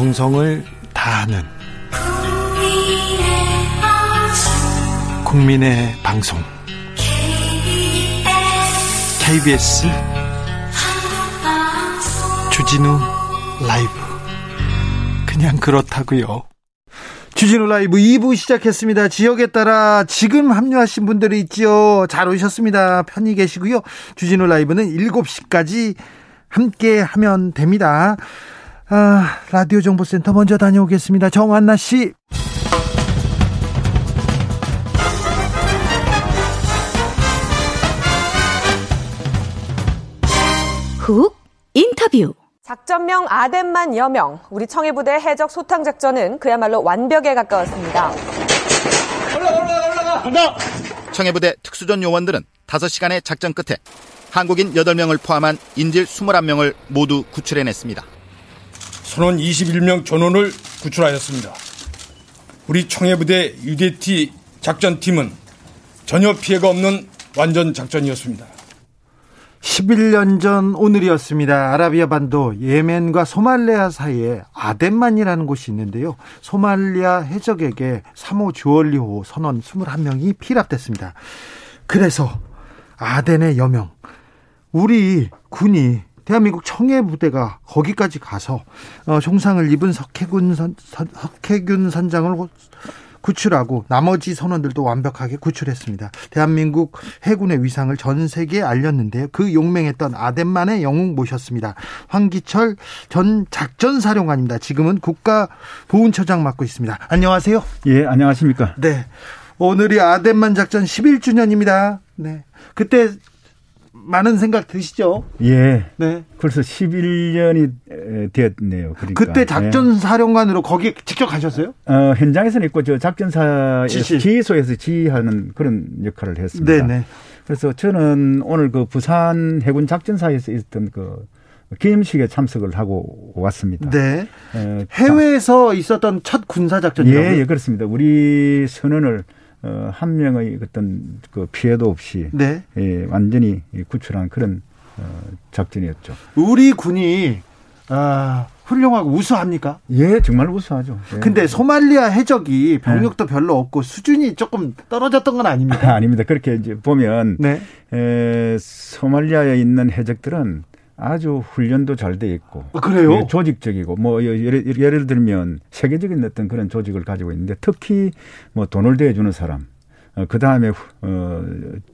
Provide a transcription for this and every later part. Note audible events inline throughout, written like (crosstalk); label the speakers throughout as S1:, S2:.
S1: 정성을 다하는 국민의 방송 KBS 주진우 라이브 그냥 그렇다고요. 주진우 라이브 2부 시작했습니다. 지역에 따라 지금 합류하신 분들이 있지요. 잘 오셨습니다. 편히 계시고요. 주진우 라이브는 7시까지 함께 하면 됩니다. 아, 라디오 정보센터 먼저 다녀오겠습니다. 정한나 씨.
S2: 훅 인터뷰.
S3: 작전명 아덴만 여명, 우리 청해부대 해적 소탕 작전은 그야말로 완벽에 가까웠습니다.
S4: 청해부대 특수전 요원들은 5시간의 작전 끝에 한국인 8명을 포함한 인질 21명을 모두 구출해냈습니다.
S5: 선원 21명 전원을 구출하였습니다. 우리 청해부대 UDT 작전팀은 전혀 피해가 없는 완전 작전이었습니다.
S1: 11년 전 오늘이었습니다. 아라비아 반도 예멘과 소말리아 사이에 아덴만이라는 곳이 있는데요. 소말리아 해적에게 3호 주얼리호 선원 21명이 피랍됐습니다. 그래서 아덴의 여명 우리 군이 대한민국 청해 부대가 거기까지 가서 어, 총상을 입은 석해군 선, 석해균 선장을 구출하고 나머지 선원들도 완벽하게 구출했습니다. 대한민국 해군의 위상을 전 세계에 알렸는데요. 그 용맹했던 아덴만의 영웅 모셨습니다. 황기철 전 작전사령관입니다. 지금은 국가보훈처장 맡고 있습니다. 안녕하세요.
S6: 예, 안녕하십니까.
S1: 네. 오늘이 아덴만 작전 11주년입니다. 네. 그때 많은 생각 드시죠?
S6: 예. 네. 벌써 11년이 되었네요. 그러니까.
S1: 그때 작전 사령관으로 거기 직접 가셨어요?
S6: 어, 현장에서는 있고 저 작전사 지휘소에서 지휘하는 그런 역할을 했습니다. 네네. 그래서 저는 오늘 그 부산 해군 작전사에서 있었던 그 기념식에 참석을 하고 왔습니다.
S1: 네. 에, 해외에서 있었던 첫 군사 작전이요?
S6: 예, 예, 그렇습니다. 우리 선언을 어, 한 명의 어떤 그 피해도 없이 네. 예, 완전히 구출한 그런 어, 작전이었죠.
S1: 우리 군이 아, 훌륭하고 우수합니까?
S6: 예, 정말 우수하죠. 예.
S1: 근데 소말리아 해적이 병력도 네. 별로 없고 수준이 조금 떨어졌던 건 아닙니까? (laughs)
S6: 아 닙니다. 그렇게 이제 보면 네. 에, 소말리아에 있는 해적들은 아주 훈련도 잘 돼 있고
S1: 아, 그래요? 예,
S6: 조직적이고 뭐 예를, 예를 들면 세계적인 어떤 그런 조직을 가지고 있는데 특히 뭐 돈을 대주는 사람 어, 그 다음에 어,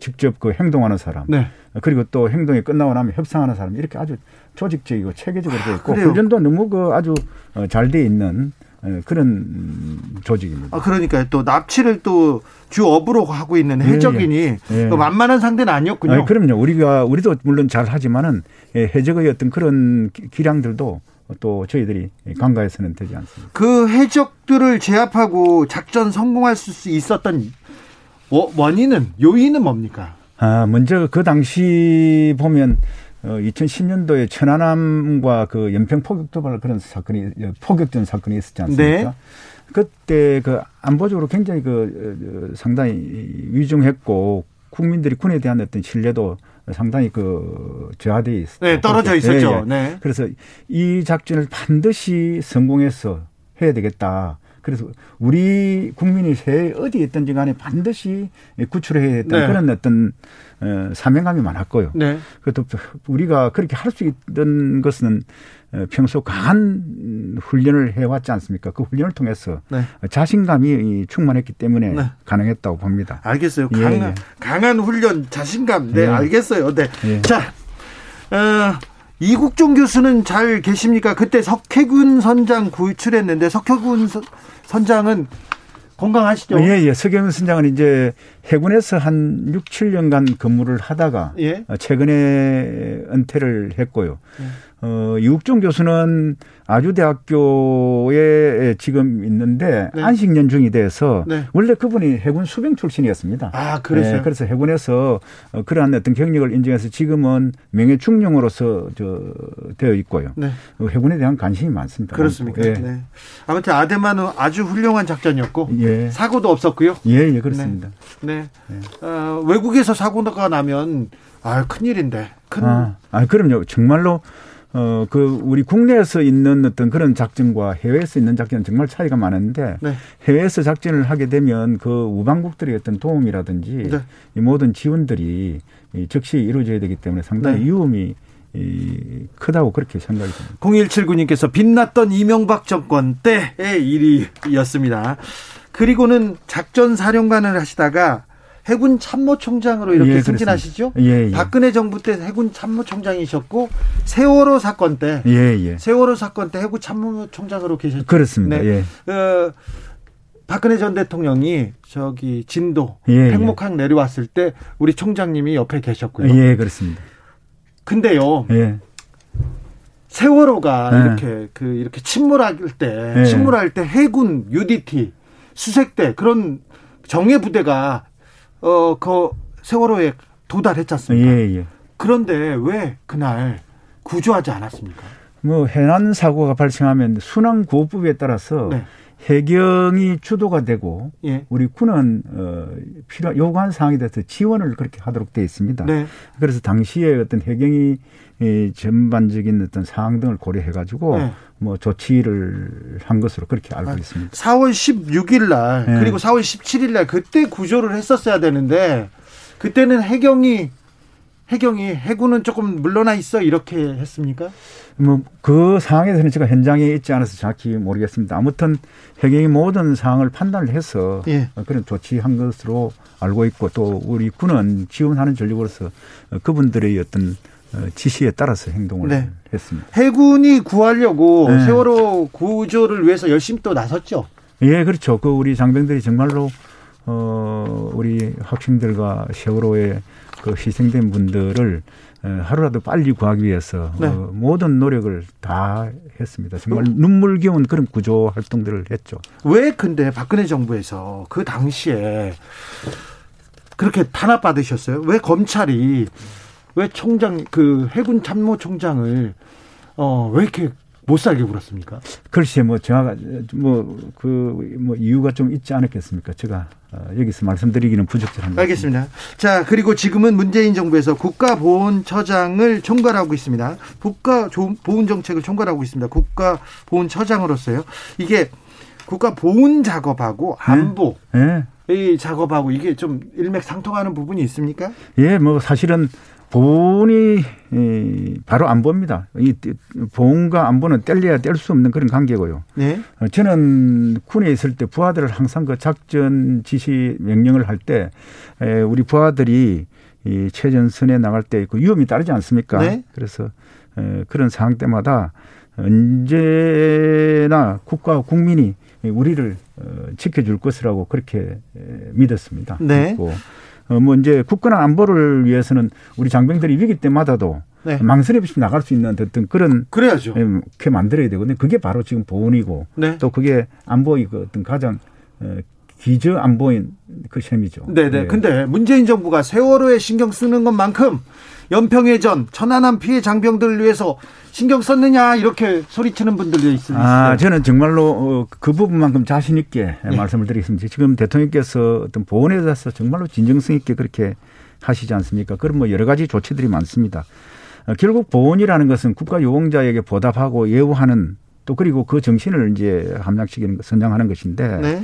S6: 직접 그 행동하는 사람 네. 그리고 또 행동이 끝나고 나면 협상하는 사람 이렇게 아주 조직적이고 체계적으로 돼 있고 아, 훈련도 너무 그 아주 어, 잘돼 있는 어, 그런 조직입니다.
S1: 아, 그러니까 또 납치를 또 주업으로 하고 있는 예, 예. 예. 만만한 상대는 아니었군요.
S6: 아니, 그럼요. 우리가 우리도 물론 잘 하지만은 예, 해적의 어떤 그런 기량들도 또 저희들이 간과해서는 되지 않습니다.
S1: 그 해적들을 제압하고 작전 성공할 수 있었던 원인은 요인은 뭡니까?
S6: 아 먼저 그 당시 보면 어, 2010년도에 천안함과 그 연평 포격 도발 그런 사건이 포격전 사건이 있었지 않습니까? 네. 그때 그 안보적으로 굉장히 그 어, 상당히 위중했고 국민들이 군에 대한 어떤 신뢰도 상당히 그 저하돼 있었죠.
S1: 네, 떨어져 있었죠. 네,
S6: 네. 그래서 이 작전을 반드시 성공해서 해야 되겠다. 그래서 우리 국민이 새 어디에 있든지 간에 반드시 구출해야 했던 네. 그런 어떤 어, 사명감이 많았고요. 네. 그것도 우리가 그렇게 할 수 있던 것은 어, 평소 강한 훈련을 해왔지 않습니까? 그 훈련을 통해서 네. 자신감이 충만했기 때문에 네. 가능했다고 봅니다.
S1: 알겠어요. 예, 강한, 예. 강한 훈련, 자신감. 네, 예. 알겠어요. 네. 예. 자, 어, 이국종 교수는 잘 계십니까? 그때 석해군 선장 구출했는데 석해군 선장은 건강하시죠?
S6: 예, 예. 석영 선장은 이제 해군에서 한 6, 7년간 근무를 하다가 예? 최근에 은퇴를 했고요. 예. 어, 이국종 교수는 아주대학교에 지금 있는데 네. 안식연중이 돼서 네. 원래 그분이 해군 수병 출신이었습니다.
S1: 아, 그래서
S6: 네, 그래서 해군에서 어, 그러한 어떤 경력을 인정해서 지금은 명예 중령으로서 저 되어 있고요. 네. 어, 해군에 대한 관심이 많습니다.
S1: 그렇습니까? 예. 네. 아무튼 아데마는 아주 훌륭한 작전이었고 예. 사고도 없었고요.
S6: 예, 예, 그렇습니다.
S1: 네. 네. 어, 외국에서 사고가 나면 아, 큰일인데. 큰
S6: 아, 아, 그럼요. 정말로 어, 그, 우리 국내에서 있는 어떤 그런 작전과 해외에서 있는 작전은 정말 차이가 많은데
S1: 네.
S6: 해외에서 작전을 하게 되면 그 우방국들의 어떤 도움이라든지
S1: 네.
S6: 이 모든 지원들이 이 즉시 이루어져야 되기 때문에 상당히
S1: 네.
S6: 위험이 이 크다고 그렇게 생각이 듭니다.
S1: 0179님께서 빛났던 이명박 정권 때의 일이었습니다. 그리고는 작전 사령관을 하시다가 해군 참모총장으로 이렇게
S6: 예,
S1: 승진하시죠?
S6: 예, 예.
S1: 박근혜 정부 때 해군 참모총장이셨고 세월호 사건 때
S6: 예, 예.
S1: 세월호 사건 때 해군 참모총장으로 계셨죠.
S6: 그렇습니다.
S1: 네.
S6: 예.
S1: 어, 박근혜 전 대통령이 저기 진도
S6: 예, 예.
S1: 팽목항 내려왔을 때 우리 총장님이 옆에 계셨고요.
S6: 예, 그렇습니다.
S1: 근데요.
S6: 예.
S1: 세월호가
S6: 네.
S1: 이렇게 그 이렇게 침몰할 때
S6: 네.
S1: 침몰할 때 해군 UDT 수색대 그런 정예 부대가 어 그 세월호에 도달했지 않습니까?
S6: 예, 예.
S1: 그런데 왜 그날 구조하지 않았습니까?
S6: 뭐 해난 사고가 발생하면 순환 구호법에 따라서
S1: 네.
S6: 해경이 주도가 되고
S1: 예.
S6: 우리 군은 어 필요 요구한 사항에 대해서 지원을 그렇게 하도록 되어 있습니다.
S1: 네.
S6: 그래서 당시에 어떤 해경이 이 전반적인 어떤 사항 등을 고려해 가지고
S1: 네.
S6: 뭐 조치를 한 것으로 그렇게 알고 있습니다.
S1: 4월 16일 날
S6: 네.
S1: 그리고 4월 17일 날 그때 구조를 했었어야 되는데 그때는 해경이 해경이 해군은 조금 물러나 있어 이렇게 했습니까?
S6: 뭐 그 상황에 대해서는 제가 현장에 있지 않아서 정확히 모르겠습니다. 아무튼 해경이 모든 사항을 판단을 해서
S1: 예.
S6: 어, 그런 조치한 것으로 알고 있고 또 우리 군은 지원하는 전력으로서 어, 그분들의 어떤 어, 지시에 따라서 행동을
S1: 네.
S6: 했습니다.
S1: 해군이 구하려고
S6: 네.
S1: 세월호 구조를 위해서 열심히 또 나섰죠.
S6: 예, 그렇죠. 그 우리 장병들이 정말로 어 우리 학생들과 세월호에 그 희생된 분들을 어, 하루라도 빨리 구하기 위해서
S1: 네.
S6: 어, 모든 노력을 다 했습니다. 정말 눈물겨운 그런 구조 활동들을 했죠.
S1: 왜 근데 박근혜 정부에서 그 당시에 그렇게 탄압받으셨어요? 왜 검찰이 왜 총장 그 해군 참모 총장을 어 왜 이렇게 못 살게 굴었습니까?
S6: 글쎄 뭐 정확 뭐그 뭐 이유가 좀 있지 않았겠습니까? 제가 어, 여기서 말씀드리기는 같습니다.
S1: 알겠습니다. 자 그리고 지금은 문재인 정부에서 국가보훈처장을 총괄하고 있습니다. 국가보훈 정책을 총괄하고 있습니다. 국가보훈처장으로서요. 이게 국가보훈 작업하고 안보
S6: 예.
S1: 이 작업하고 이게 좀 일맥상통하는 부분이 있습니까?
S6: 예, 뭐 사실은 보훈이 이, 바로 안보입니다. 이 보훈과 안보는 뗄래야 뗄 수 없는 그런 관계고요.
S1: 네.
S6: 어, 저는 군에 있을 때 부하들을 항상 그 작전 지시 명령을 할 때 우리 부하들이 이 최전선에 나갈 때그 위험이 따르지 않습니까?
S1: 네.
S6: 그래서 에, 그런 상황 때마다 언제나 국가와 국민이 우리를 어, 지켜줄 것이라고 그렇게 에, 믿었습니다.
S1: 네.
S6: 어, 뭐 이제 국가나 안보를 위해서는 우리 장병들이 위기 때마다도
S1: 네.
S6: 망설임 없이 나갈 수 있는 어떤 그런
S1: 그래야죠.
S6: 이렇게 만들어야 되거든요. 그게 바로 지금 보훈이고
S1: 네.
S6: 또 그게 안보의 그 어떤 가장 어, 기저 안보인 그 셈이죠.
S1: 네네.
S6: 네.
S1: 근데 문재인 정부가 세월호에 신경 쓰는 것만큼 연평해전 천안함 피해 장병들을 위해서 신경 썼느냐 이렇게 소리치는 분들도 있어요.
S6: 아, 저는 정말로 어, 그 부분만큼 자신 있게
S1: 네.
S6: 말씀을 드리겠습니다. 지금 대통령께서 어떤 보훈에 대해서 정말로 진정성 있게 그렇게 하시지 않습니까? 그런 뭐 여러 가지 조치들이 많습니다. 어, 결국 보훈이라는 것은 국가 요원자에게 보답하고 예우하는 또 그리고 그 정신을 이제 함양시키는 것, 선장하는 것인데
S1: 네.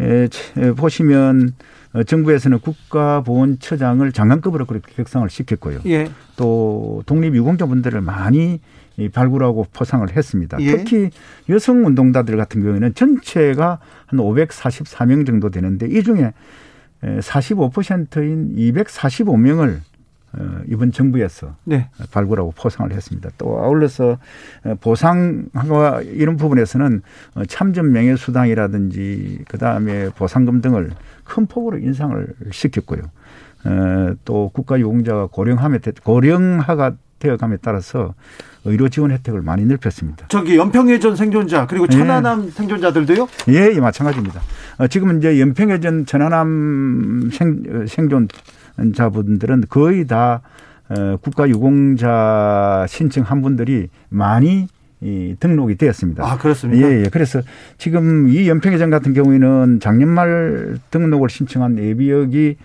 S6: 에, 에, 보시면 어, 정부에서는 국가보훈처장을 장관급으로 그렇게 격상을 시켰고요.
S1: 예.
S6: 또 독립유공자분들을 많이 이 발굴하고 포상을 했습니다.
S1: 예.
S6: 특히 여성 운동가들 같은 경우에는 전체가 한 544명 정도 되는데 이 중에 45%인 245명을 어, 이번 정부에서
S1: 네.
S6: 발굴하고 포상을 했습니다. 또 아울러서 어, 보상과 이런 부분에서는 어, 참전 명예수당이라든지 그 다음에 보상금 등을 큰 폭으로 인상을 시켰고요. 어, 또 국가유공자가 고령함에 고령화가 되어감에 따라서 의료 지원 혜택을 많이 넓혔습니다.
S1: 저기 연평해전 생존자 그리고
S6: 예.
S1: 천안함 생존자들도요.
S6: 예, 예, 마찬가지입니다. 어, 지금 이제 연평해전 천안함 생, 어, 생존 자분들은 거의 다 어, 국가 유공자 신청한 분들이 많이 이 등록이 되었습니다.
S1: 아 그렇습니까?
S6: 예, 예. 그래서 지금 이 연평해전 같은 경우에는 작년 말 등록을 신청한 예비역이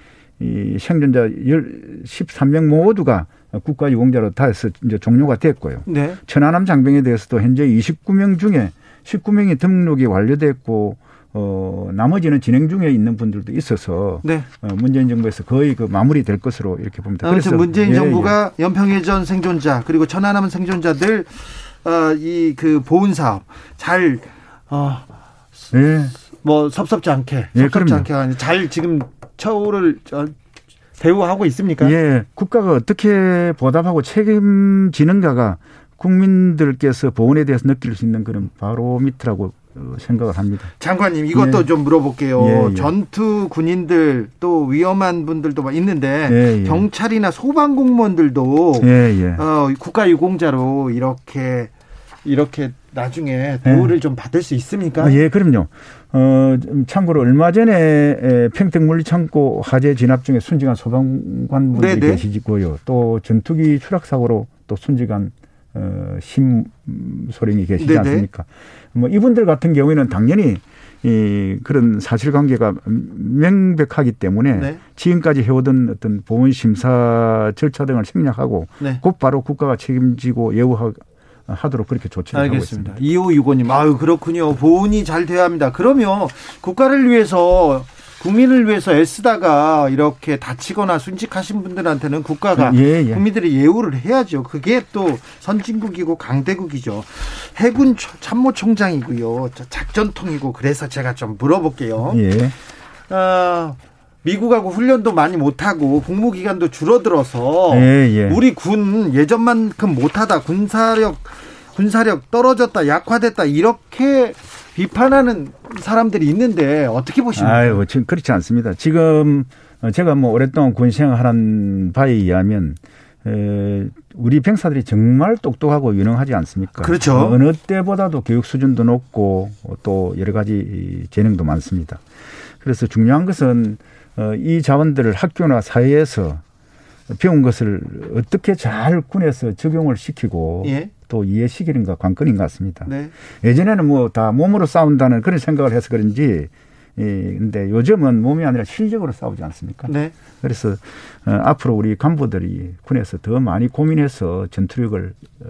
S6: 이 생존자 13명 모두가 국가 유공자로 다 해서 이제 종료가 됐고요.
S1: 네.
S6: 천안함 장병에 대해서도 현재 29명 중에 19명이 등록이 완료됐고 어 나머지는 진행 중에 있는 분들도 있어서
S1: 네.
S6: 어, 문재인 정부에서 거의 그 마무리될 것으로 이렇게 봅니다.
S1: 아무튼 문재인
S6: 예,
S1: 정부가 연평해전 생존자 그리고 천안함 생존자들 어, 이그 보훈 사업 잘 어,
S6: 예. 예.
S1: 뭐 섭섭지 않게
S6: 예,
S1: 섭섭지. 않게 잘 지금 처우를 어, 대우하고 있습니까?
S6: 예, 국가가 어떻게 보답하고 책임지는가가 국민들께서 보훈에 대해서 느낄 수 있는 그런 바로미터라고 어, 생각을 합니다.
S1: 장관님 이것도
S6: 예.
S1: 좀 물어볼게요.
S6: 예, 예.
S1: 전투 군인들 또 위험한 분들도 막 있는데
S6: 예, 예.
S1: 경찰이나 소방 공무원들도
S6: 예, 예.
S1: 어, 국가 유공자로 이렇게 이렇게 나중에 대우를 좀 받을 수 있습니까?
S6: 아, 예, 그럼요. 어, 좀 참고로 얼마 전에 에, 평택물리 창고 화재 진압 중에 순직한 소방관분들이
S1: 네네.
S6: 계시고요. 또 전투기 추락 사고로 또 순직한 어, 심 소령이 계시지
S1: 네네.
S6: 않습니까? 뭐 이분들 같은 경우에는 당연히 이 그런 사실관계가 명백하기 때문에
S1: 네.
S6: 지금까지 해오던 어떤 보훈 심사 절차 등을 생략하고
S1: 네.
S6: 곧바로 국가가 책임지고 예우하도록 그렇게 조치를 하고 있습니다.
S1: 알겠습니다. 이호 유고님, 아유 그렇군요. 보훈이 잘 돼야 합니다. 그러면 국가를 위해서 국민을 위해서 애쓰다가 이렇게 다치거나 순직하신 분들한테는 국가가
S6: 예, 예.
S1: 국민들이 예우를 해야죠. 그게 또 선진국이고 강대국이죠. 해군 초- 참모총장이고요. 자, 작전통이고 그래서 제가 좀 물어볼게요.
S6: 예.
S1: 아, 미국하고 훈련도 많이 못하고 복무 기간도 줄어들어서
S6: 예, 예.
S1: 우리 군 예전만큼 못하다 군사력 군사력 떨어졌다 약화됐다 이렇게 비판하는 사람들이 있는데 어떻게 보십니까?
S6: 아유, 지금 그렇지 않습니다. 지금 어, 제가 뭐 오랫동안 군 생활한 바에 의하면 에, 우리 병사들이 정말 똑똑하고 유능하지 않습니까?
S1: 그렇죠.
S6: 어느 때보다도 교육 수준도 높고 또 여러 가지 이 재능도 많습니다. 그래서 중요한 것은 어, 이 자원들을 학교나 사회에서 배운 것을 어떻게 잘 군에서 적용을 시키고
S1: 예.
S6: 또 이해시키는가 관건인 것 같습니다.
S1: 네.
S6: 예전에는 뭐 다 몸으로 싸운다는 그런 생각을 해서 그런지 예, 근데 요즘은 몸이 아니라 실력으로 싸우지 않습니까?
S1: 네.
S6: 그래서 어, 앞으로 우리 간부들이 군에서 더 많이 고민해서 전투력을 어,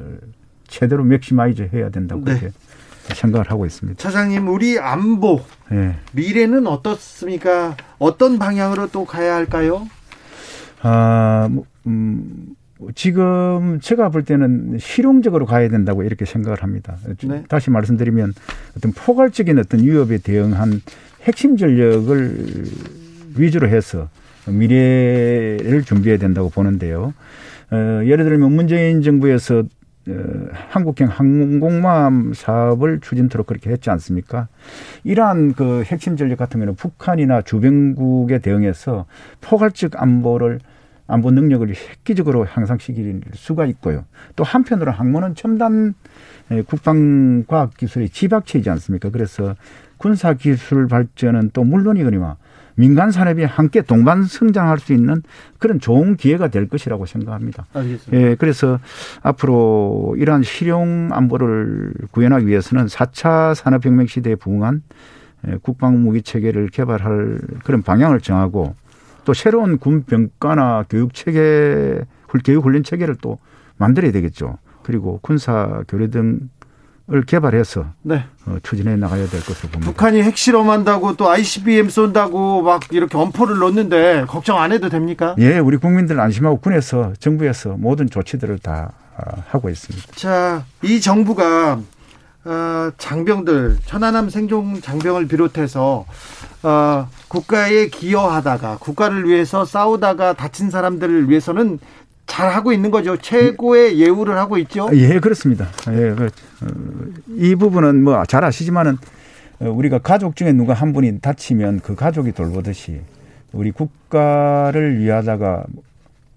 S6: 최대로 maximize 해야 된다고
S1: 네.
S6: 그렇게 생각을 하고 있습니다.
S1: 차장님 우리 안보
S6: 예.
S1: 미래는 어떻습니까? 어떤 방향으로 또 가야 할까요?
S6: 아, 뭐, 음, 지금 제가 볼 때는 실용적으로 가야 된다고 이렇게 생각을 합니다.
S1: 네.
S6: 다시 말씀드리면 어떤 포괄적인 어떤 위협에 대응한 핵심 전력을 위주로 해서 미래를 준비해야 된다고 보는데요. 어, 예를 들면 문재인 정부에서 어, 한국형 항공모함 사업을 추진토록 그렇게 했지 않습니까? 이러한 그 핵심 전력 같은 경우는 북한이나 주변국에 대응해서 포괄적 안보를 안보 능력을 획기적으로 향상시킬 수가 있고요. 또 한편으로 항모는 첨단 에, 국방과학 기술의 지박체이지 않습니까? 그래서 군사 기술 발전은 또 물론이거니와 민간 산업이 함께 동반 성장할 수 있는 그런 좋은 기회가 될 것이라고 생각합니다.
S1: 알겠습니다.
S6: 예, 그래서 앞으로 이러한 실용 안보를 구현하기 위해서는 4차 산업혁명 시대에 부응한 예, 국방무기 체계를 개발할 그런 방향을 정하고 또 새로운 군 병가나 교육 체계, 훌- 교육 훈련 체계를 또 만들어야 되겠죠. 그리고 군사 교류 등을 개발해서
S1: 네.
S6: 어, 추진해 나가야 될 것으로 봅니다.
S1: 북한이 핵실험한다고 또 ICBM 쏜다고 막 이렇게 엄포를 놓는데 걱정 안 해도 됩니까?
S6: 예, 우리 국민들 안심하고 군에서 정부에서 모든 조치들을 다 아, 하고 있습니다.
S1: 자, 이 정부가 어, 장병들 천안함 생존 장병을 비롯해서 어, 국가에 기여하다가 국가를 위해서 싸우다가 다친 사람들을 위해서는 잘 하고 있는 거죠. 최고의 예우를 하고 있죠.
S6: 예, 그렇습니다. 예, 그, 어, 이 부분은 뭐 잘 아시지만은 어, 우리가 가족 중에 누가 한 분이 다치면 그 가족이 돌보듯이 우리 국가를 위하다가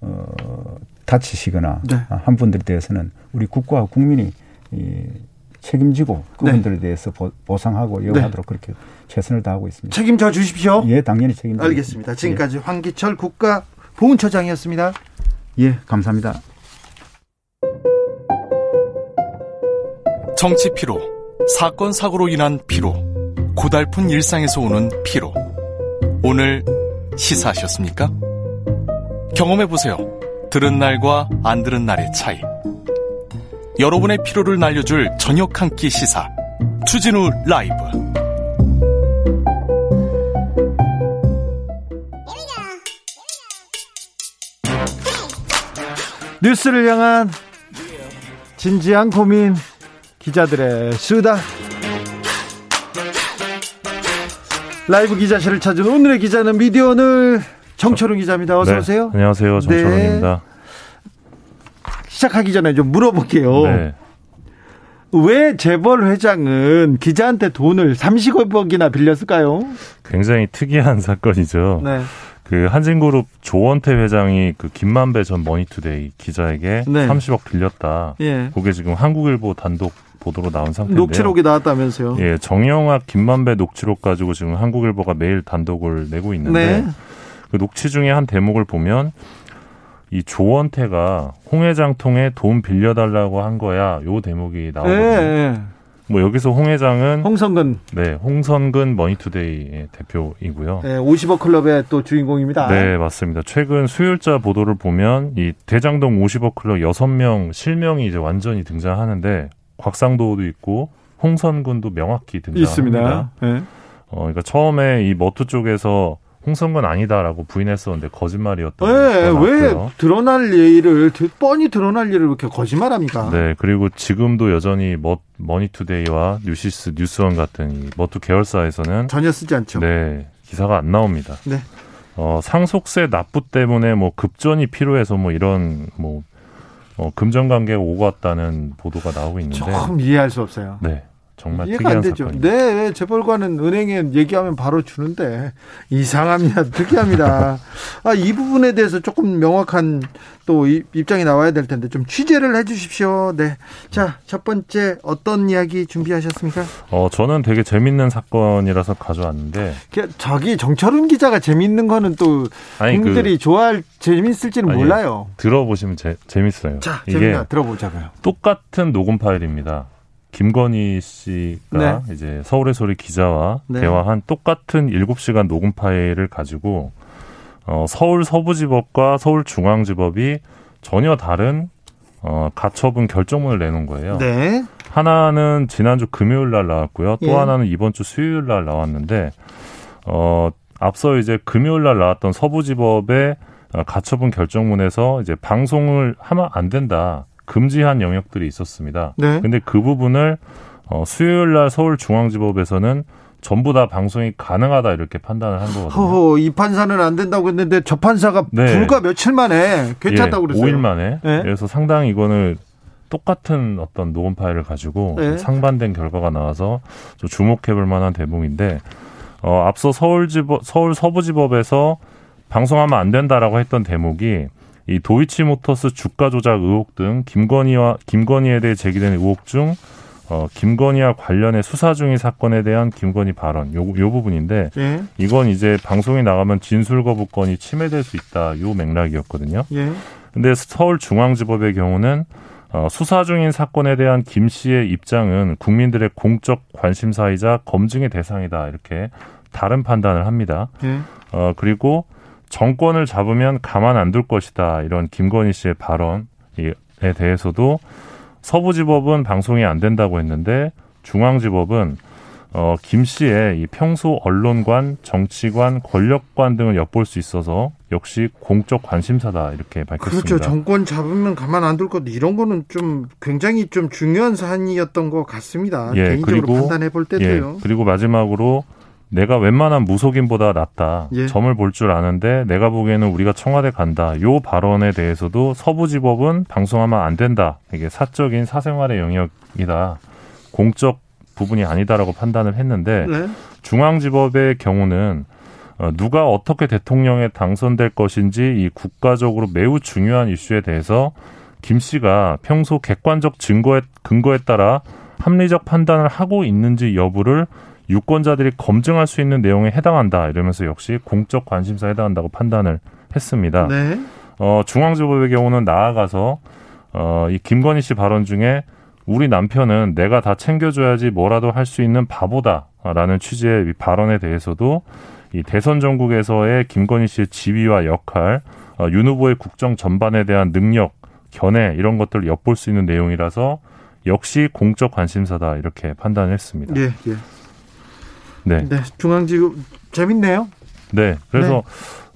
S6: 어, 다치시거나
S1: 네.
S6: 한 분들에 대해서는 우리 국가와 국민이 이, 책임지고 그분들에 대해서 보, 보상하고 예우하도록 그렇게 최선을 다하고 있습니다.
S1: 책임져 주십시오.
S6: 예, 당연히 책임져.
S1: 알겠습니다. 지금까지 황기철 국가 보훈처장이었습니다.
S6: 예, 예, 감사합니다.
S7: 정치 피로, 사건 사고로 인한 피로, 고달픈 일상에서 오는 피로. 오늘 시사하셨습니까? 경험해 보세요. 들은 날과 안 들은 날의 차이. 여러분의 피로를 날려줄 저녁 한 끼 시사. 추진우 라이브.
S1: 뉴스를 향한 진지한 고민 기자들의 수다 라이브 기자실을 찾은 오늘의 기자는 미디어 오늘 정철웅 기자입니다. 어서
S8: 네,
S1: 오세요.
S8: 안녕하세요. 정철웅입니다.
S1: 네. 시작하기 전에 좀 물어볼게요.
S8: 네.
S1: 왜 재벌 회장은 기자한테 돈을 30억이나 빌렸을까요?
S8: 굉장히 특이한 사건이죠.
S1: 네.
S8: 그 한진그룹 조원태 회장이 그 김만배 전 머니투데이 기자에게
S1: 네.
S8: 30억 빌렸다.
S1: 예.
S8: 그게 지금 한국일보 단독 보도로 나온 상태인데요.
S1: 녹취록이 나왔다면서요.
S8: 예, 정영학 김만배 녹취록 가지고 지금 한국일보가 매일 단독을 내고 있는데
S1: 네.
S8: 그 녹취 중에 한 대목을 보면 이 조원태가 홍 회장 통해 돈 빌려달라고 한 거야. 요 대목이
S1: 예,
S8: 나오거든요.
S1: 예.
S8: 뭐 여기서 홍 회장은
S1: 홍성근
S8: 네, 홍선근 머니투데이의 대표이고요.
S1: 예, 50억 클럽의 또 주인공입니다.
S8: 네, 맞습니다. 최근 수요일자 보도를 보면 이 대장동 50억 클럽 6명 실명이 이제 완전히 등장하는데 곽상도도 있고 홍선근도 명확히 등장합니다.
S1: 있습니다. 예.
S8: 어, 그러니까 처음에 이 머투 쪽에서 홍선근 아니다라고 부인했었는데 거짓말이었던
S1: 예,
S8: 거
S1: 왜. 드러날 일을 뻔히 드러날 일을 왜 이렇게 거짓말합니까?
S8: 네, 그리고 지금도 여전히 머, 머니투데이와 뉴시스, 뉴스원 같은 이 머투 계열사에서는
S1: 전혀 쓰지 않죠.
S8: 네, 기사가 안 나옵니다.
S1: 네.
S8: 어, 상속세 납부 때문에 뭐 급전이 필요해서 뭐 이런 뭐 어, 금전 관계가 오고 왔다는 보도가 나오고 있는데
S1: 조금 이해할 수 없어요.
S8: 네. 정말
S1: 이해가 안 되죠.
S8: 사건입니다.
S1: 네, 왜 재벌과는 은행에 얘기하면 바로 주는데 이상합니다. (laughs) 특이합니다. 아, 이 부분에 대해서 조금 명확한 또 이- 입장이 나와야 될 텐데 좀 취재를 해 주십시오. 네, 자 첫 번째 어떤 이야기 준비하셨습니까?
S8: 어, 저는 되게 재밌는 사건이라서 가져왔는데
S1: 그, 저기 정철훈 기자가 재밌는 거는 또
S8: 아니, 그-
S1: 국민들이 좋아할 재밌을지는
S8: 아니,
S1: 몰라요.
S8: 들어보시면 재, 재밌어요.
S1: 자, 재밌나 들어보자고요.
S8: 똑같은 녹음 파일입니다. 김건희 씨가 이제 서울의 소리 기자와
S1: 네.
S8: 대화한 똑같은 7시간 녹음 파일을 가지고 어, 서울 서부지법과 서울중앙지법이 전혀 다른 어, 가처분 결정문을 내놓은 거예요.
S1: 네,
S8: 하나는 지난주 금요일 날 나왔고요. 또
S1: 예.
S8: 하나는 이번 주 수요일 날 나왔는데 어 앞서 이제 금요일 날 나왔던 서부지법의 어, 가처분 결정문에서 이제 방송을 하면 안 된다. 금지한 영역들이 있었습니다.
S1: 네.
S8: 근데 그 부분을 어 수요일 날 서울중앙지법에서는 전부 다 방송이 가능하다 이렇게 판단을 한 거거든요.
S1: 허허 이 판사는 안 된다고 했는데 저 판사가
S8: 네.
S1: 불과 며칠 만에 괜찮다고
S8: 예,
S1: 그랬어요.
S8: 5일 만에.
S1: 네.
S8: 그래서 상당히 이거는 똑같은 어떤 녹음 파일을 가지고
S1: 네.
S8: 상반된 결과가 나와서 좀 주목해볼 만한 대목인데 어, 앞서 서울지법, 서울 서부지법에서 방송하면 안 된다라고 했던 대목이 이 도이치모터스 주가 조작 의혹 등 김건희와 김건희에 대해 제기된 의혹 중 어, 김건희와 관련해 수사 중인 사건에 대한 김건희 발언 요, 요 부분인데
S1: 예,
S8: 이건 이제 방송이 나가면 진술 거부권이 침해될 수 있다 요 맥락이었거든요.
S1: 예.
S8: 근데 서울중앙지법의 경우는 어, 수사 중인 사건에 대한 김 씨의 입장은 국민들의 공적 관심사이자 검증의 대상이다 이렇게 다른 판단을 합니다.
S1: 예.
S8: 어, 그리고 정권을 잡으면 가만 안 둘 것이다 이런 김건희 씨의 발언에 대해서도 서부지법은 방송이 안 된다고 했는데 중앙지법은 어, 김 씨의 이 평소 언론관, 정치관, 권력관 등을 엿볼 수 있어서 역시 공적 관심사다 이렇게 밝혔습니다.
S1: 그렇죠. 정권 잡으면 가만 안 둘 것 이런 거는 좀 굉장히 좀 중요한 사안이었던 것 같습니다.
S8: 예,
S1: 개인적으로 판단해 볼 때도요.
S8: 예, 그리고 마지막으로 내가 웬만한 무속인보다 낫다.
S1: 예.
S8: 점을 볼 줄 아는데 내가 보기에는 우리가 청와대 간다. 요 발언에 대해서도 서부지법은 방송하면 안 된다. 이게 사적인 사생활의 영역이다. 공적 부분이 아니다라고 판단을 했는데
S1: 네.
S8: 중앙지법의 경우는 어, 누가 어떻게 대통령에 당선될 것인지 이 국가적으로 매우 중요한 이슈에 대해서 김 씨가 평소 객관적 증거에 근거에 따라 합리적 판단을 하고 있는지 여부를 유권자들이 검증할 수 있는 내용에 해당한다 이러면서 역시 공적 관심사에 해당한다고 판단을 했습니다.
S1: 네.
S8: 어, 중앙지법의 경우는 나아가서 어, 이 김건희 씨 발언 중에 우리 남편은 내가 다 챙겨줘야지 뭐라도 할 수 있는 바보다라는 취지의 이 발언에 대해서도 이 대선 전국에서의 김건희 씨의 지위와 역할, 어, 윤 후보의 국정 전반에 대한 능력, 견해 이런 것들을 엿볼 수 있는 내용이라서 역시 공적 관심사다 이렇게 판단했습니다.
S1: 예, 예.
S8: 네.
S1: 네, 중앙지구 재밌네요.
S8: 네. 그래서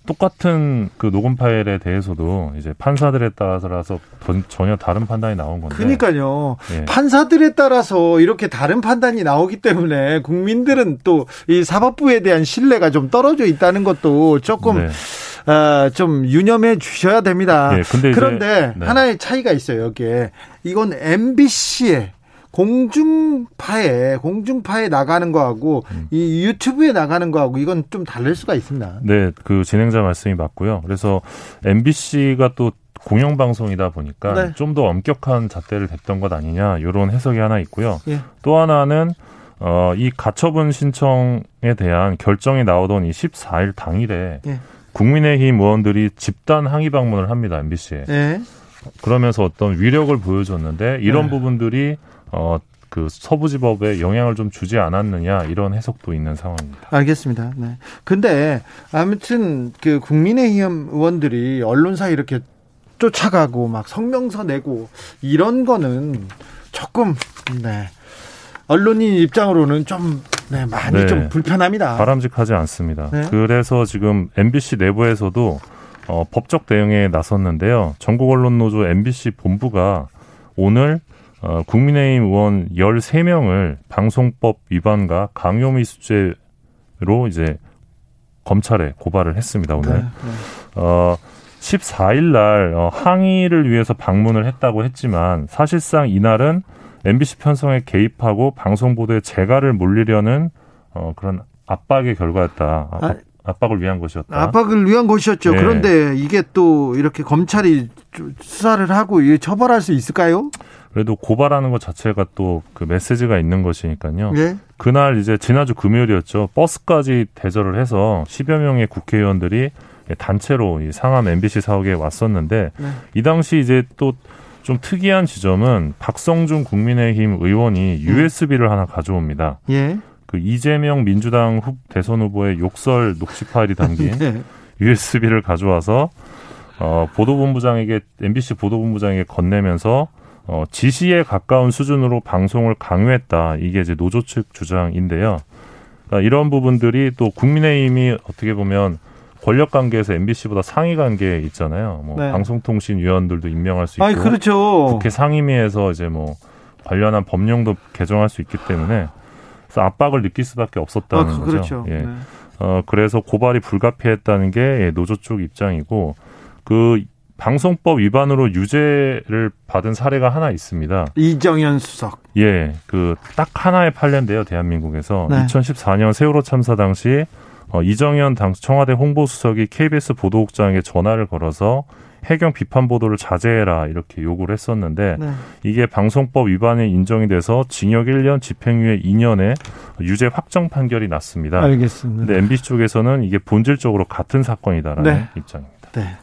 S8: 똑같은 그 녹음 파일에 대해서도 이제 판사들에 따라서 전- 전혀 다른 판단이 나온 건데.
S1: 그러니까요.
S8: 예.
S1: 판사들에 따라서 이렇게 다른 판단이 나오기 때문에 국민들은 또 이 사법부에 대한 신뢰가 좀 떨어져 있다는 것도 조금
S8: 네.
S1: 아, 좀 유념해 주셔야 됩니다.
S8: 예, 근데 이제-
S1: 그런데
S8: 네.
S1: 하나의 차이가 있어요. 여기에 이건 MBC에 공중파에 공중파에 나가는 거하고
S8: 음.
S1: 이 유튜브에 나가는 거하고 이건 좀 다를 수가 있습니다.
S8: 네, 그 진행자 말씀이 맞고요. 그래서 MBC가 또 공영 방송이다 보니까
S1: 네.
S8: 좀더 엄격한 잣대를 댔던 것 아니냐 이런 해석이 하나 있고요.
S1: 예.
S8: 또 하나는 어, 이 가처분 신청에 대한 결정이 나오던 이 14일 당일에
S1: 예.
S8: 국민의힘 의원들이 집단 항의 방문을 합니다 MBC에.
S1: 예.
S8: 그러면서 어떤 위력을 보여줬는데 이런
S1: 네.
S8: 부분들이 어, 그 서부지법에 영향을 좀 주지 않았느냐 이런 해석도 있는 상황입니다.
S1: 알겠습니다. 네. 근데 아무튼 그 국민의힘 의원들이 언론사 이렇게 쫓아가고 막 성명서 내고 이런 거는 조금 네. 언론인 입장으로는 좀 네, 많이
S8: 네.
S1: 좀 불편합니다.
S8: 바람직하지 않습니다.
S1: 네.
S8: 그래서 지금 MBC 내부에서도 어, 법적 대응에 나섰는데요. 전국 언론 노조 MBC 본부가 오늘 어, 국민의힘 의원 13명을 방송법 위반과 강요미수죄로 이제 검찰에 고발을 했습니다. 오늘.
S1: 네, 네.
S8: 어, 14일 날 어, 항의를 위해서 방문을 했다고 했지만 사실상 이날은 MBC 편성에 개입하고 방송 보도에 재갈을 물리려는 어, 그런 압박의 결과였다.
S1: 아,
S8: 압, 압박을 위한 것이었다.
S1: 압박을 위한 것이었죠.
S8: 네.
S1: 그런데 이게 또 이렇게 검찰이 좀 수사를 하고 처벌할 수 있을까요?
S8: 그래도 고발하는 것 자체가 또 그 메시지가 있는 것이니까요.
S1: 예.
S8: 그날 이제 지난주 금요일이었죠. 버스까지 대절을 해서 10여 명의 국회의원들이 단체로 이 상암 MBC 사옥에 왔었는데
S1: 네.
S8: 이 당시 이제 또 좀 특이한 지점은 박성준 국민의힘 의원이 USB를 하나 가져옵니다.
S1: 예.
S8: 그 이재명 민주당 후, 대선 후보의 욕설 녹취 파일이 담긴 (laughs)
S1: 네.
S8: USB를 가져와서 어, 보도본부장에게 MBC 보도본부장에게 건네면서 어, 지시에 가까운 수준으로 방송을 강요했다. 이게 이제 노조 측 주장인데요. 그러니까 이런 부분들이 또 국민의힘이 어떻게 보면 권력 관계에서 MBC보다 상위 관계에 있잖아요. 뭐
S1: 네.
S8: 방송통신위원들도 임명할 수 있고
S1: 아니 그렇죠.
S8: 국회 상임위에서 이제 뭐 관련한 법령도 개정할 수 있기 때문에 그래서 압박을 느낄 수밖에 없었다는
S1: 아,
S8: 거죠.
S1: 그렇죠.
S8: 예.
S1: 네.
S8: 어, 그래서 고발이 불가피했다는 게 예, 노조 쪽 입장이고 그 방송법 위반으로 유죄를 받은 사례가 하나 있습니다.
S1: 이정현 수석.
S8: 예, 그 딱 하나의 판례인데요, 대한민국에서
S1: 네.
S8: 2014년 세월호 참사 당시 어, 이정현 당 청와대 홍보수석이 KBS 보도국장에게 전화를 걸어서 해경 비판 보도를 자제해라 이렇게 요구를 했었는데
S1: 네.
S8: 이게 방송법 위반이 인정이 돼서 징역 1년, 집행유예 2년에 유죄 확정 판결이 났습니다.
S1: 알겠습니다.
S8: 근데 MBC 쪽에서는 이게 본질적으로 같은 사건이다라는
S1: 네.
S8: 입장입니다.
S1: 네.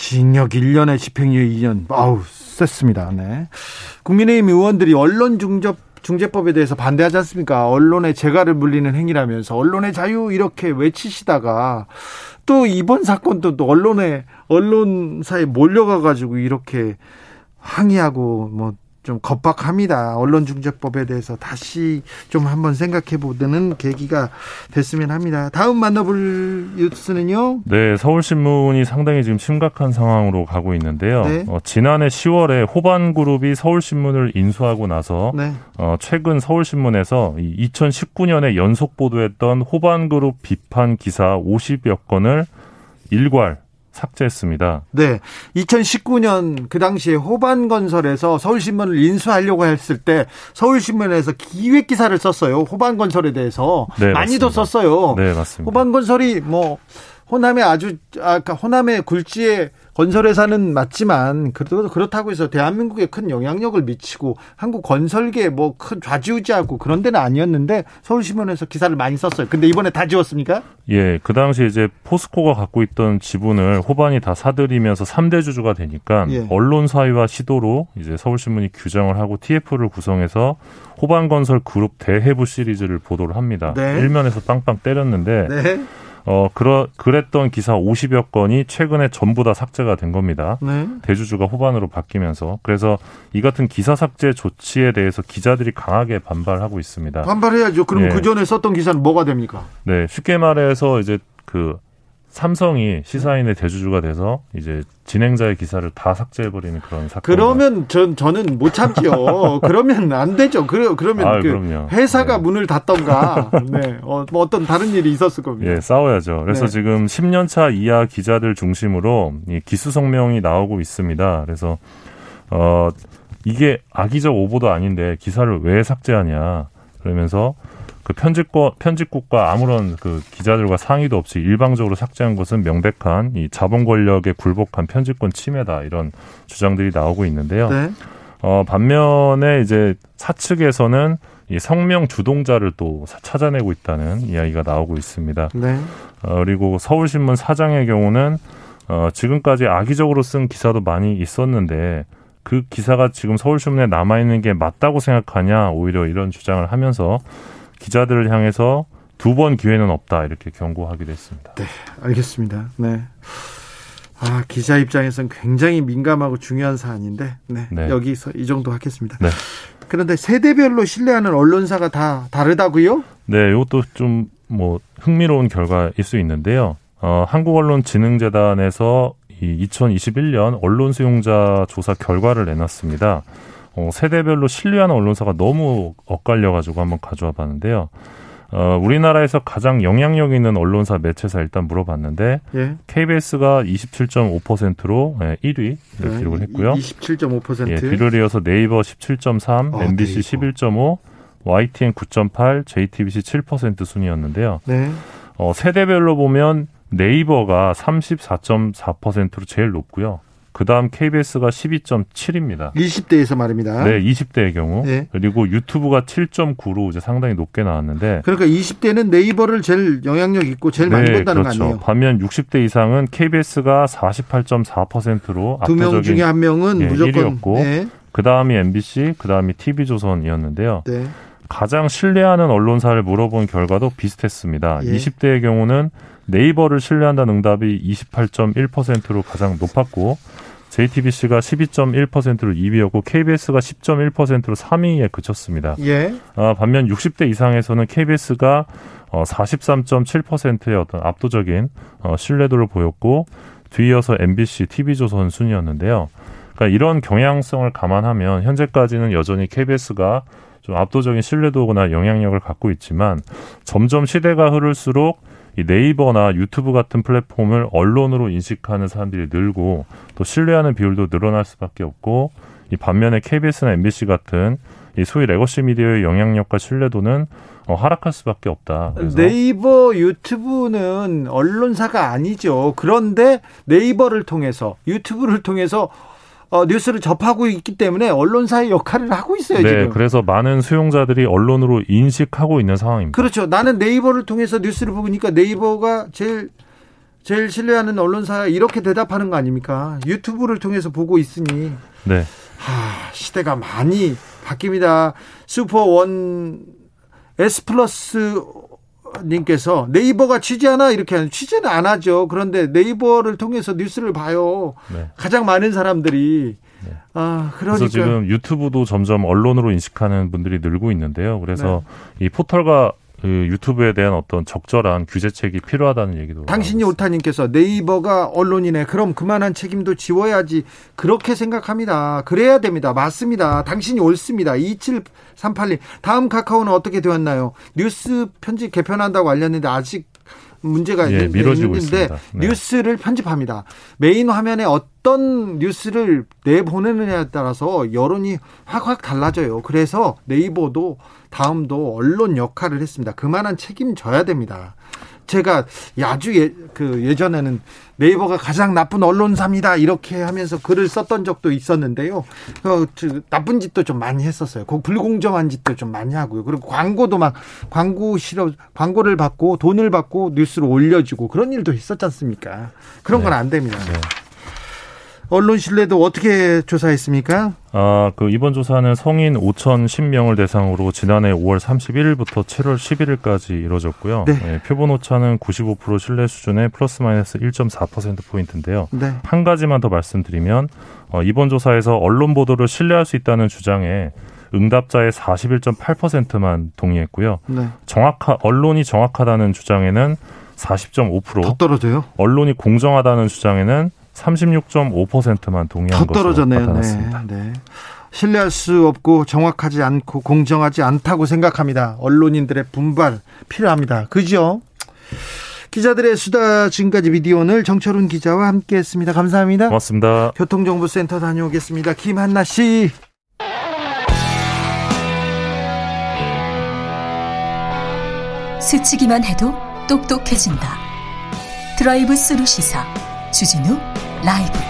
S1: 징역 1년에 집행유예 2년. 아우, 셌습니다. 네. 국민의힘 의원들이 언론 중접 중재법에 대해서 반대하지 않습니까? 언론의 재갈을 물리는 행위라면서 언론의 자유 이렇게 외치시다가 또 이번 사건도 또 언론에 언론사에 몰려가 가지고 이렇게 항의하고 뭐 좀 겁박합니다. 언론중재법에 대해서 다시 좀 한번 생각해 보는 계기가 됐으면 합니다. 다음 만나볼 뉴스는요.
S8: 네, 서울신문이 상당히 지금 심각한 상황으로 가고 있는데요.
S1: 네.
S8: 어, 지난해 10월에 호반그룹이 서울신문을 인수하고 나서
S1: 네.
S8: 어, 최근 서울신문에서 2019년에 연속 보도했던 호반그룹 비판 기사 50여 건을 일괄 삭제했습니다.
S1: 네. 2019년 그 당시에 호반건설에서 서울신문을 인수하려고 했을 때 서울신문에서 기획 기사를 썼어요. 호반건설에 대해서
S8: 네,
S1: 많이도
S8: 맞습니다.
S1: 썼어요.
S8: 네, 맞습니다.
S1: 호반건설이 뭐 호남의 아주 아까 호남의 굴지의 건설회사는 맞지만 그래도 그렇다고 해서 대한민국에 큰 영향력을 미치고 한국 건설계에 뭐큰 좌지우지하고 그런 데는 아니었는데 서울신문에서 기사를 많이 썼어요. 근데 이번에 다 지웠습니까?
S8: 예, 그 당시 이제 포스코가 갖고 있던 지분을 호반이 다 사들이면서 3대 주주가 되니까
S1: 예.
S8: 언론사회와 시도로 이제 서울신문이 규정을 하고 TF를 구성해서 호반건설 그룹 대해부 시리즈를 보도를 합니다.
S1: 네.
S8: 일면에서 빵빵 때렸는데
S1: 네.
S8: 어, 그러, 그랬던 기사 50여 건이 최근에 전부 다 삭제가 된 겁니다.
S1: 네.
S8: 대주주가 후반으로 바뀌면서. 그래서 이 같은 기사 삭제 조치에 대해서 기자들이 강하게 반발하고 있습니다.
S1: 반발해야죠. 그럼
S8: 예.
S1: 그 전에 썼던 기사는 뭐가 됩니까?
S8: 네, 쉽게 말해서 이제 그 삼성이 시사인의 대주주가 돼서 이제 진행자의 기사를 다 삭제해버리는 그런 사건.
S1: 그러면 전 저는 못 참지요. (laughs) 그러면 안 되죠. 그래 그러면
S8: 아유,
S1: 그
S8: 그럼요.
S1: 회사가
S8: 네.
S1: 문을 닫던가. (laughs) 네. 어, 뭐 어떤 다른 일이 있었을 겁니다.
S8: 예, 싸워야죠. 그래서
S1: 네.
S8: 지금 10년 차 이하 기자들 중심으로 이 기수 성명이 나오고 있습니다. 그래서 어 이게 악의적 오보도 아닌데 기사를 왜 삭제하냐 그러면서 그 편집과 편집국과 아무런 그 기자들과 상의도 없이 일방적으로 삭제한 것은 명백한 이 자본 권력에 굴복한 편집권 침해다 이런 주장들이 나오고 있는데요.
S1: 네.
S8: 어, 반면에 이제 사측에서는 이 성명 주동자를 또 사- 찾아내고 있다는 이야기가 나오고 있습니다.
S1: 네.
S8: 어, 그리고 서울신문 사장의 경우는 어, 지금까지 악의적으로 쓴 기사도 많이 있었는데 그 기사가 지금 서울신문에 남아있는 게 맞다고 생각하냐 오히려 이런 주장을 하면서 기자들을 향해서 두 번 기회는 없다 이렇게 경고하기도 했습니다.
S1: 알겠습니다. 네. 아, 기자 입장에서는 굉장히 민감하고 중요한 사안인데, 네.
S8: 네.
S1: 여기서 이 정도 하겠습니다.
S8: 네.
S1: 그런데 세대별로 신뢰하는 언론사가 다 다르다고요?
S8: 네, 이것도 좀 뭐 흥미로운 결과일 수 있는데요. 어, 한국언론진흥재단에서 이 2021년 언론 수용자 조사 결과를 내놨습니다. 어, 세대별로 신뢰하는 언론사가 너무 엇갈려가지고 한번 가져와 봤는데요. 어, 우리나라에서 가장 영향력 있는 언론사 매체사 일단 물어봤는데
S1: 예.
S8: KBS가 27.5%로 예, 1위
S1: 네.
S8: 기록을 했고요.
S1: 27.5%.
S8: 예, 뒤를 이어서 네이버 17.3,
S1: 어,
S8: MBC
S1: 네이버.
S8: 11.5, YTN 9.8, JTBC 7% 순이었는데요.
S1: 네.
S8: 어, 세대별로 보면 네이버가 34.4%로 제일 높고요. 그 다음 KBS가 12.7입니다.
S1: 20대에서 말입니다.
S8: 네, 20대의 경우.
S1: 네.
S8: 그리고 유튜브가 7.9로 이제 상당히 높게 나왔는데.
S1: 그러니까 20대는 네이버를 제일 영향력 있고 제일 많이 본다는
S8: 그렇죠.
S1: 거 아니에요?
S8: 반면 60대 이상은 KBS가 48.4%로
S1: 두 명 중에 한 명은
S8: 예,
S1: 무조건
S8: 1위였고
S1: 네.
S8: 그 다음이 MBC, 그 다음이 TV조선이었는데요.
S1: 네.
S8: 가장 신뢰하는 언론사를 물어본 결과도 비슷했습니다.
S1: 예.
S8: 20대의 경우는 네이버를 신뢰한다는 응답이 28.1%로 가장 높았고 JTBC가 12.1%로 2위였고 KBS가 10.1%로 3위에 그쳤습니다.
S1: 예.
S8: 아, 반면 60대 이상에서는 KBS가 어, 43.7%의 어떤 압도적인 어, 신뢰도를 보였고 뒤이어서 MBC, TV조선 순이었는데요. 그러니까 이런 경향성을 감안하면 현재까지는 여전히 KBS가 좀 압도적인 신뢰도나 영향력을 갖고 있지만 점점 시대가 흐를수록 이 네이버나 유튜브 같은 플랫폼을 언론으로 인식하는 사람들이 늘고 또 신뢰하는 비율도 늘어날 수밖에 없고 이 반면에 KBS나 MBC 같은 이 소위 legacy 미디어의 영향력과 신뢰도는 어, 하락할 수밖에 없다. 그래서
S1: 네이버 유튜브는 언론사가 아니죠. 그런데 네이버를 통해서 유튜브를 통해서 어, 뉴스를 접하고 있기 때문에 언론사의 역할을 하고 있어요
S8: 네,
S1: 지금.
S8: 그래서 많은 수용자들이 언론으로 인식하고 있는 상황입니다.
S1: 그렇죠. 나는 네이버를 통해서 뉴스를 보니까 네이버가 제일 제일 신뢰하는 언론사 이렇게 대답하는 거 아닙니까? 유튜브를 통해서 보고 있으니
S8: 네,
S1: 하, 시대가 많이 바뀝니다. 슈퍼 원 S 플러스 님께서 네이버가 취재하나 이렇게 하는 취재는 안 하죠. 그런데 네이버를 통해서 뉴스를 봐요.
S8: 네.
S1: 가장 많은 사람들이 아 그러니까
S8: 그래서 지금 유튜브도 점점 언론으로 인식하는 분들이 늘고 있는데요. 그래서 이 포털과 그 유튜브에 대한 어떤 적절한 규제책이 필요하다는 얘기도
S1: 당신이
S8: 나오고
S1: 옳다님께서 네이버가 언론이네. 그럼 그만한 책임도 지워야지. 그렇게 생각합니다. 그래야 됩니다. 맞습니다. 당신이 옳습니다. 2738님. 다음 카카오는 어떻게 되었나요? 뉴스 편집 개편한다고 알렸는데 아직 문제가
S8: 예,
S1: 있는,
S8: 미뤄지고
S1: 있는데.
S8: 네.
S1: 뉴스를 편집합니다. 메인 화면에 어떤 뉴스를 내보내느냐에 따라서 여론이 확확 달라져요. 그래서 네이버도 다음도 언론 역할을 했습니다. 그만한 책임져야 됩니다. 제가 아주 예, 그 예전에는 네이버가 가장 나쁜 언론사입니다. 이렇게 하면서 글을 썼던 적도 있었는데요. 그, 저, 나쁜 짓도 좀 많이 했었어요. 그 불공정한 짓도 좀 많이 하고요. 그리고 광고도 막 광고 실어 광고를 받고 돈을 받고 뉴스를 올려주고 그런 일도 있었지 않습니까? 그런 건안 됩니다. 언론 신뢰도 어떻게 조사했습니까?
S8: 아, 그 이번 조사는 성인 5,010명을 대상으로 지난해 5월 31일부터 7월 11일까지 이루어졌고요.
S1: 네.
S8: 네, 표본 오차는 95% 신뢰 수준의 플러스 마이너스 1.4% 포인트인데요.
S1: 네.
S8: 한 가지만 더 말씀드리면 어, 이번 조사에서 언론 보도를 신뢰할 수 있다는 주장에 응답자의 41.8%만 동의했고요.
S1: 네.
S8: 정확하 언론이 정확하다는 주장에는 40.5%,
S1: 더 떨어져요?
S8: 언론이 공정하다는 주장에는 36.5%만 동의한
S1: 더
S8: 것으로. 나타났습니다.
S1: 네. 네. 신뢰할 수 없고 정확하지 않고 공정하지 않다고 생각합니다. 언론인들의 분발 필요합니다. 그죠? 기자들의 수다 지금까지 미디어오늘 정철훈 기자와 함께했습니다. 감사합니다.
S8: 고맙습니다.
S1: 교통정보센터 다녀오겠습니다. 김한나 씨.
S2: 스치기만 해도 똑똑해진다. 드라이브 스루 시사 주진우 라이브